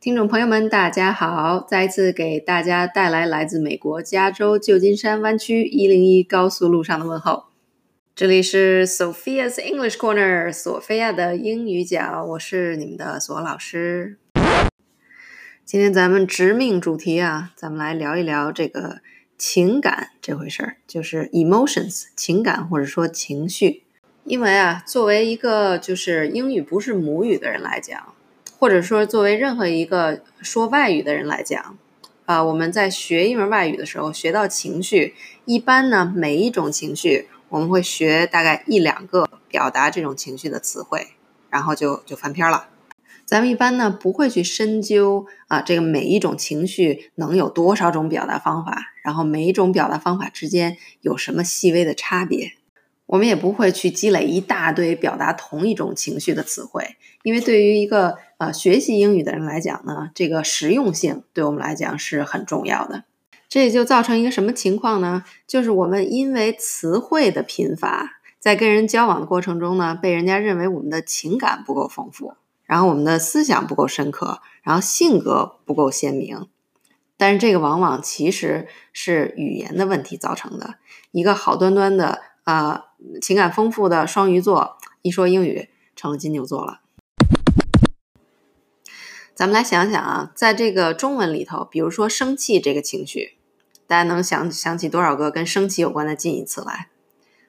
听众朋友们，大家好！再一次给大家带来来自美国加州旧金山湾区一零一高速路上的问候。这里是 Sophia's English Corner，索菲亚的英语角，我是你们的索老师。今天咱们直命主题啊，咱们来聊一聊这个情感这回事儿，就是 emotions 情感或者说情绪。因为啊，作为一个就是英语不是母语的人来讲。或者说，作为任何一个说外语的人来讲，啊，我们在学一门外语的时候，学到情绪，一般呢，每一种情绪我们会学大概一两个表达这种情绪的词汇，然后就就翻篇了。咱们一般呢不会去深究啊，这个每一种情绪能有多少种表达方法，然后每一种表达方法之间有什么细微的差别。我们也不会去积累一大堆表达同一种情绪的词汇，因为对于一个呃学习英语的人来讲呢，这个实用性对我们来讲是很重要的。这也就造成一个什么情况呢？就是我们因为词汇的贫乏，在跟人交往的过程中呢，被人家认为我们的情感不够丰富，然后我们的思想不够深刻，然后性格不够鲜明。但是这个往往其实是语言的问题造成的。一个好端端的。啊，情感丰富的双鱼座一说英语成了金牛座了。咱们来想想啊，在这个中文里头，比如说生气这个情绪，大家能想想起多少个跟生气有关的近义词来？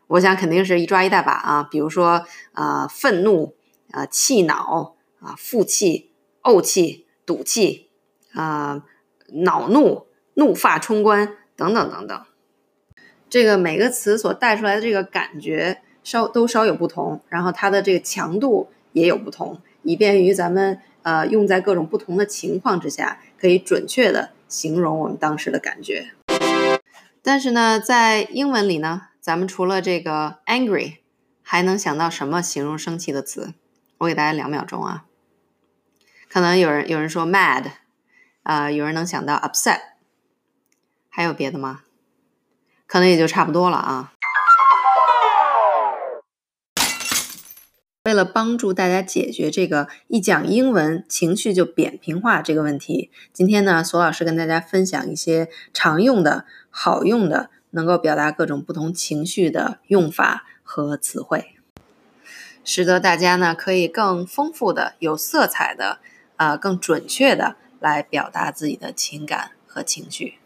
我想肯定是一抓一大把啊。比如说啊，愤怒啊，气恼啊，负气、怄气、赌气啊，恼怒、怒发冲冠等等等等。这个每个词所带出来的这个感觉稍都稍有不同，然后它的这个强度也有不同，以便于咱们呃用在各种不同的情况之下，可以准确的形容我们当时的感觉。但是呢，在英文里呢，咱们除了这个 angry，还能想到什么形容生气的词？我给大家两秒钟啊，可能有人有人说 mad，啊，有人能想到 upset，还有别的吗？可能也就差不多了啊。为了帮助大家解决这个一讲英文情绪就扁平化这个问题，今天呢，索老师跟大家分享一些常用的、好用的、能够表达各种不同情绪的用法和词汇，使得大家呢可以更丰富的、有色彩的、啊更准确的来表达自己的情感和情绪。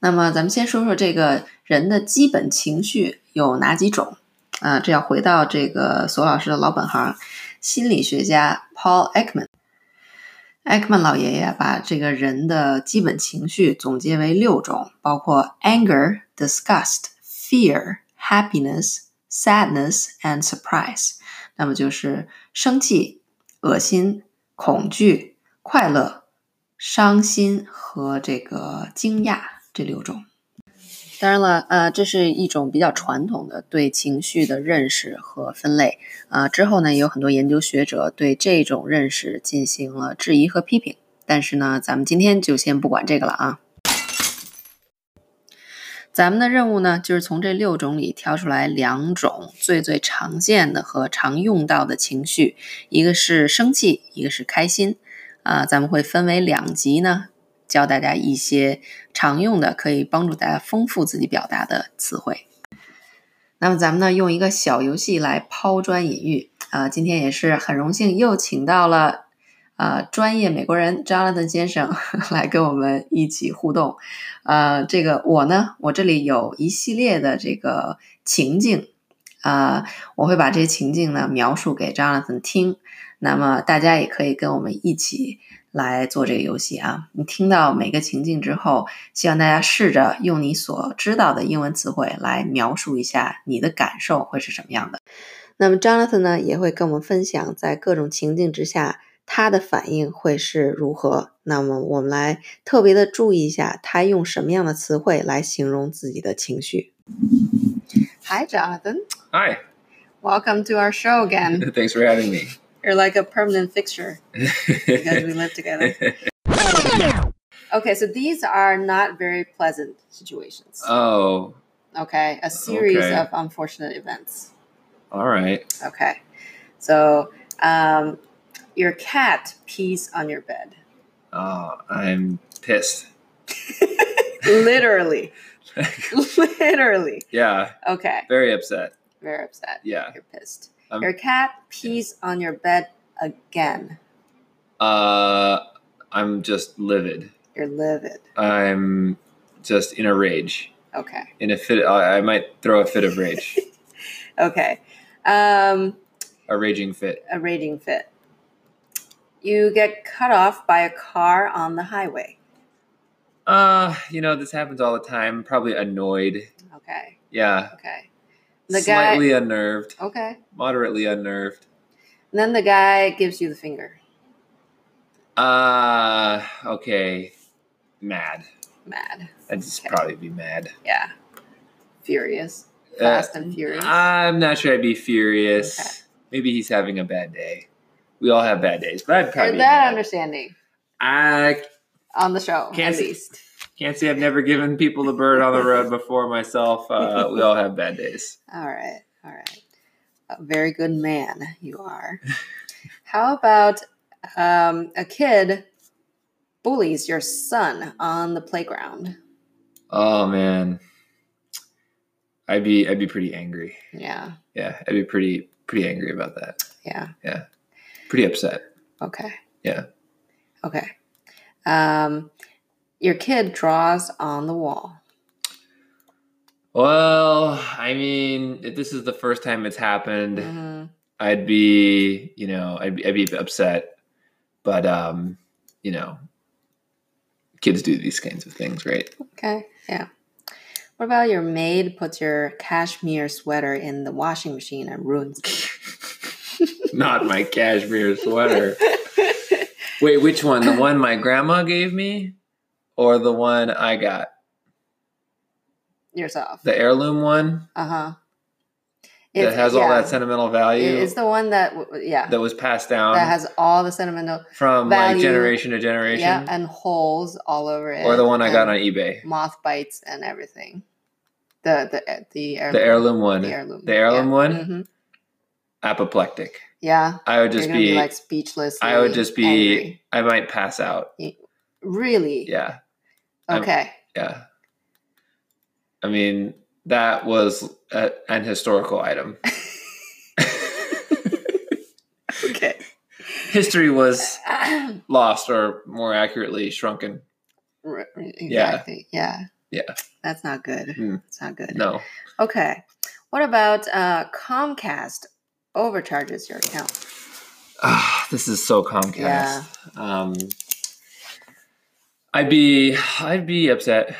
那么，咱们先说说这个人的基本情绪有哪几种啊？这要回到这个索老师的老本行，心理学家 Paul Ekman。Ekman 老爷爷把这个人的基本情绪总结为六种，包括 anger、disgust、fear、happiness、sadness and surprise。那么就是生气、恶心、恐惧、快乐、伤心和这个惊讶。这六种，当然了，呃，这是一种比较传统的对情绪的认识和分类啊。之后呢，也有很多研究学者对这种认识进行了质疑和批评。但是呢，咱们今天就先不管这个了啊。咱们的任务呢，就是从这六种里挑出来两种最最常见的和常用到的情绪，一个是生气，一个是开心啊。咱们会分为两集呢。教大家一些常用的，可以帮助大家丰富自己表达的词汇。那么咱们呢，用一个小游戏来抛砖引玉啊。今天也是很荣幸，又请到了啊专业美国人 Jonathan 先生 来跟我们一起互动。呃，这个我呢，我这里有一系列的这个情境啊，我会把这些情境呢描述给 Jonathan 听。那么大家也可以跟我们一起。来做这个游戏啊！你听到每个情境之后，希望大家试着用你所知道的英文词汇来描述一下你的感受会是什么样的。那么 Jonathan 呢，也会跟我们分享在各种情境之下他的反应会是如何。那么我们来特别的注意一下，他用什么样的词汇来形容自己的情绪。Hi Jonathan. Hi. Welcome to our show again. Thanks for having me. You're like a permanent fixture because we live together. Okay, so these are not very pleasant situations. Oh. Okay, a series Okay. of unfortunate events. All right. Okay, so Um, your cat pees on your bed. Oh, I'm pissed. Literally. Literally. yeah, Okay. very upset. Very upset. Yeah. You're pissed. Um, your cat pees on your bed again. Uh, I'm just livid. You're livid. I'm just in a rage. Okay. In a fit, I, I might throw a fit of rage. Okay. Um, a raging fit. a raging fit. You get cut off by a car on the highway. Uh, you know, this happens all the time. Probably annoyed. Okay. Yeah. Okay. The guy. Slightly unnerved. Okay. Moderately unnerved. And then the guy gives you the finger. Uh, okay. Mad. Mad. I'd just Okay. probably be mad. Yeah. Furious. Uh, Fast and furious. I'm not sure I'd be furious. Okay. Maybe he's having a bad day. We all have bad days, but I'd probably be that understanding I on the show, Can't at least? Can't say I've never given people the bird on the road before myself. Uh, we all have bad days. All right. All right. A very good man you are. How about um, a kid bullies your son on the playground? Oh man, I'd be I'd be pretty angry. Yeah. Yeah, I'd be pretty pretty angry about that. Yeah. Yeah. Pretty upset. Okay. Yeah. Okay. Um, your kid draws on the wall. Well, I mean, if this is the first time it's happened, Mhm. I'd be, you know, I'd be, I'd be upset. But, um, you know, kids do these kinds of things, right? Okay. Yeah. What about your maid puts your cashmere sweater in the washing machine and ruins it? Not my cashmere sweater. Wait, which one? The one my grandma gave me, or the one I got? Yourself. The heirloom one Uh huh. that has all that sentimental value It's the one that, yeah, that was passed down that has all the sentimental, from like generation to generation, yeah, and holes all over it. or the one I got on eBay, moth bites and everything. The the the heirloom. the heirloom one, The heirloom. The heirloom one? hmm apoplectic. Yeah. I would just be, be, like speechless. I would just be, angry. I might pass out. really. Yeah, Okay. yeah. I mean, that was a, an historical item. okay. History was lost, or more accurately, shrunken. R- exactly. Yeah. Yeah. That's not good. Mm. That's not good. No. Okay. What about uh, Comcast overcharges your account? Ah, this is so Comcast. Yeah. Um, I'd be, I'd be upset,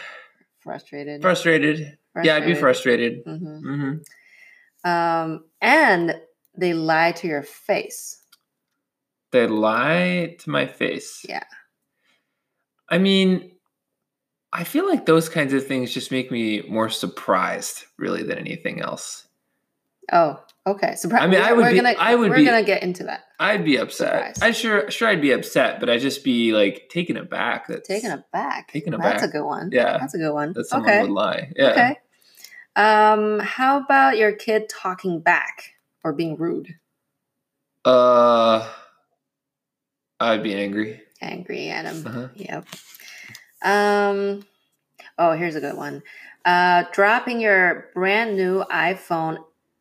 Frustrated. frustrated. Yeah, I'd be frustrated. hmm hmm Um, and they lie to your face. They lie to my face. Yeah. I mean, I feel like those kinds of things just make me more surprised, really, than anything else. Oh, okay. Surprise. I mean, I would we're be- Gonna, I would we're be- gonna get into that. I'd be upset. I sure, sure, I'd be upset, but I'd just be like taken aback. That's Taken aback. Taken aback. That's a good one. Yeah. That's a good one. that someone okay. would lie. Yeah. Okay. Um, how about your kid talking back or being rude? Uh, I'd be angry. Angry at him. Uh-huh. Yep. Um. Oh, here's a good one. Uh, dropping your brand new iPhone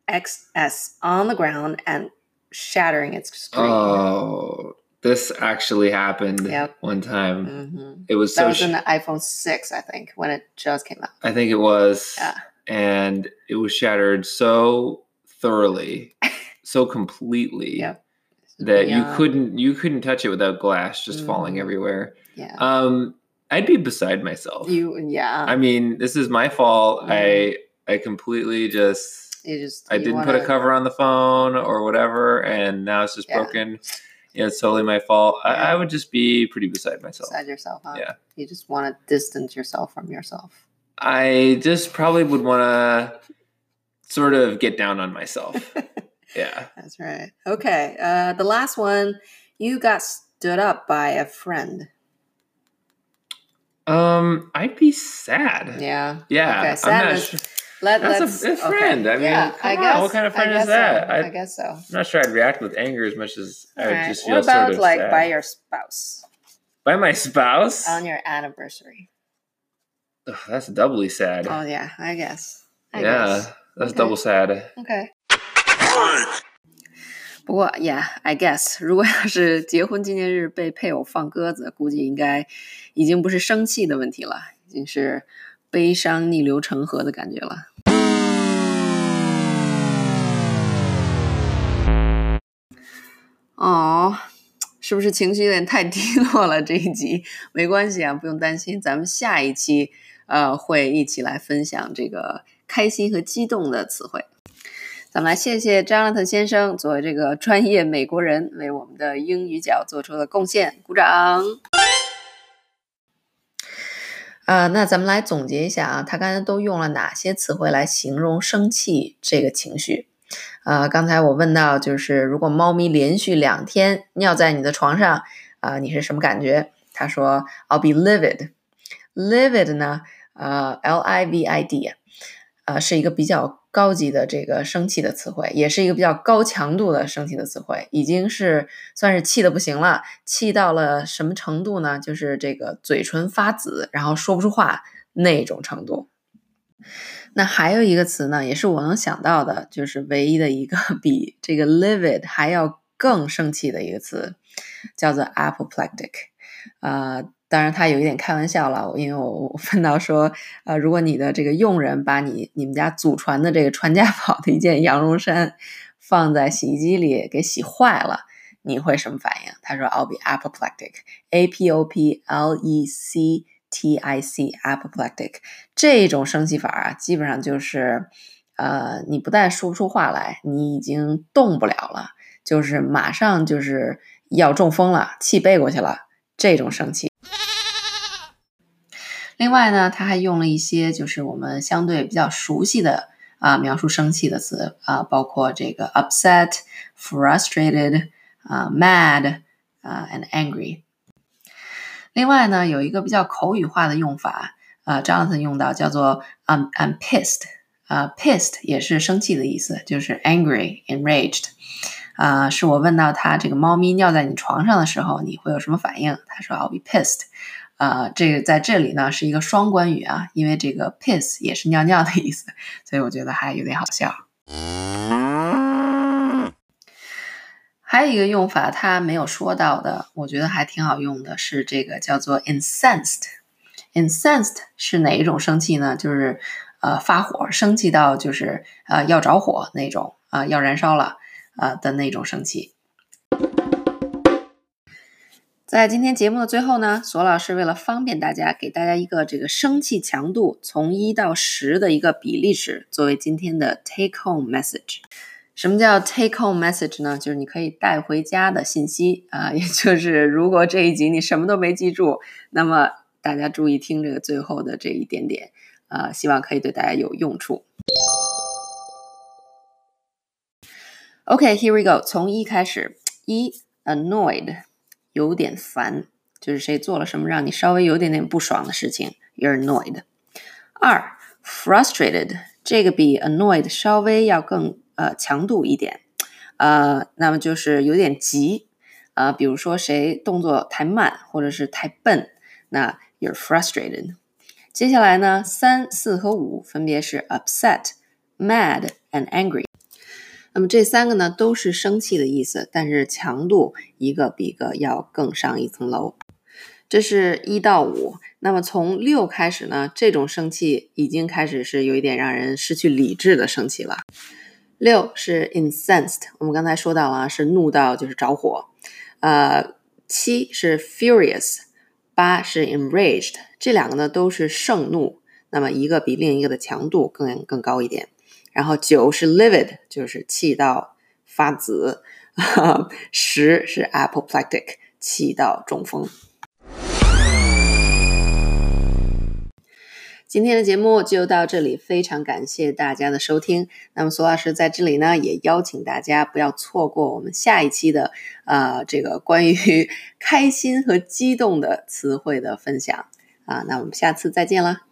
XS on the ground and shattering its screen. Oh, this actually happened Yep. one time. hmm It was That so. was sh- an iPhone 6, I think, when it just came out. I think it was. Yeah. And it was shattered so thoroughly, so completely Yep. that you couldn't you couldn't touch it without glass just falling Mhm. everywhere. Yeah. Um, I'd be beside myself. you. Yeah. I mean, this is my fault. Mhm. I I completely just you just. I you didn't put a cover on the phone or whatever, and now it's just Yeah. broken. Yeah, it's totally my fault. I, Yeah. I would just be pretty beside myself. Beside yourself, huh? Yeah. You just want to distance yourself from yourself. I just probably would want to sort of get down on myself. yeah. That's right. Okay. Uh, the last one, you got stood up by a friend. Um, I'd be sad. Yeah. Yeah. Okay, I'm not sadness- sure. Let, That's a- let's, a friend. I mean, yeah, come I on, guess. what kind of friend I is guess that? So. I- I, guess so. I'm not sure I'd react with anger as much as I would Alright, just feel What about sort of like sad. by your spouse By my spouse? on your anniversary? Ugh, that's doubly sad. Oh yeah, I guess. I yeah, guess. that's Okay. double sad. OK。不过，Yeah，I guess，如果要是结婚纪念日被配偶放鸽子，估计应该已经不是生气的问题了，已经是 悲伤逆流成河的感觉了。哦，是不是情绪有点太低落了？这一集没关系啊，不用担心，咱们下一期呃会一起来分享这个开心和激动的词汇。咱们来谢谢 Jonathan 先生作为这个专业美国人为我们的英语角做出了贡献，鼓掌。呃，那咱们来总结一下啊，他刚才都用了哪些词汇来形容生气这个情绪？呃，刚才我问到，就是如果猫咪连续两天尿在你的床上，啊、你是什么感觉？他说，I'll be livid。livid 呢，呃，L I V I D，呃，是一个比较高级的这个生气的词汇，也是一个比较高强度的生气的词汇，已经是算是气的不行了，气到了什么程度呢？就是这个嘴唇发紫，然后说不出话那种程度。那还有一个词呢，也是我能想到的，就是唯一的一个 比这个 livid 还要更生气的一个词，叫做 apoplectic。呃，当然他有一点开玩笑了，因为我我问到说，呃，如果你的这个佣人把你你们家祖传的这个传家宝的一件羊绒衫放在洗衣机里给洗坏了，你会什么反应？他说 I'll be apoplectic，A P O P L E C。T I C apoplectic 这种生气法啊，基本上就是，呃，你不但说不出话来，你已经动不了了，就是马上就是要中风了，气背过去了，这种生气。另外呢，他还用了一些就是我们相对比较熟悉的啊、描述生气的词啊、包括这个 upset、frustrated 啊、mad 啊、and angry。另外呢，有一个比较口语化的用法，啊，Jonathan 用到叫做 I'm I'm pissed，啊、p i s s e d 也是生气的意思，就是 angry、enraged。啊、是我问到他这个猫咪尿在你床上的时候，你会有什么反应？他说 I'll be pissed。啊、这个在这里呢是一个双关语啊，因为这个 piss 也是尿尿的意思，所以我觉得还有点好笑。还有一个用法，他没有说到的，我觉得还挺好用的，是这个叫做 incensed。incensed 是哪一种生气呢？就是呃发火，生气到就是呃要着火那种啊、要燃烧了啊、的那种生气。在今天节目的最后呢，索老师为了方便大家，给大家一个这个生气强度从一到十的一个比例尺，作为今天的 take home message。什么叫 take home message 呢？就是你可以带回家的信息啊，也就是如果这一集你什么都没记住，那么大家注意听这个最后的这一点点啊，希望可以对大家有用处。OK，here、we go，从一开始，一 annoyed 有点烦，就是谁做了什么让你稍微有点点不爽的事情，you're annoyed。二 frustrated 这个比 annoyed 稍微要更呃强度一点，呃，那么就是有点急，呃，比如说谁动作太慢或者是太笨，那 you're frustrated。接下来呢，三、四和五分别是 upset、mad and angry。那么这三个呢都是生气的意思，但是强度一个比一个要更上一层楼。这是一到五，那么从六开始呢，这种生气已经开始是有一点让人失去理智的生气了。六是 incensed，我们刚才说到了是怒到就是着火。呃，七是 furious，八是 enraged，这两个呢都是盛怒，那么一个比另一个的强度更更高一点。然后九是 livid，就是气到发紫；十是 apoplectic，气到中风。今天的节目就到这里，非常感谢大家的收听。那么索老师在这里呢，也邀请大家不要错过我们下一期的呃这个关于开心和激动的词汇的分享啊。那我们下次再见了。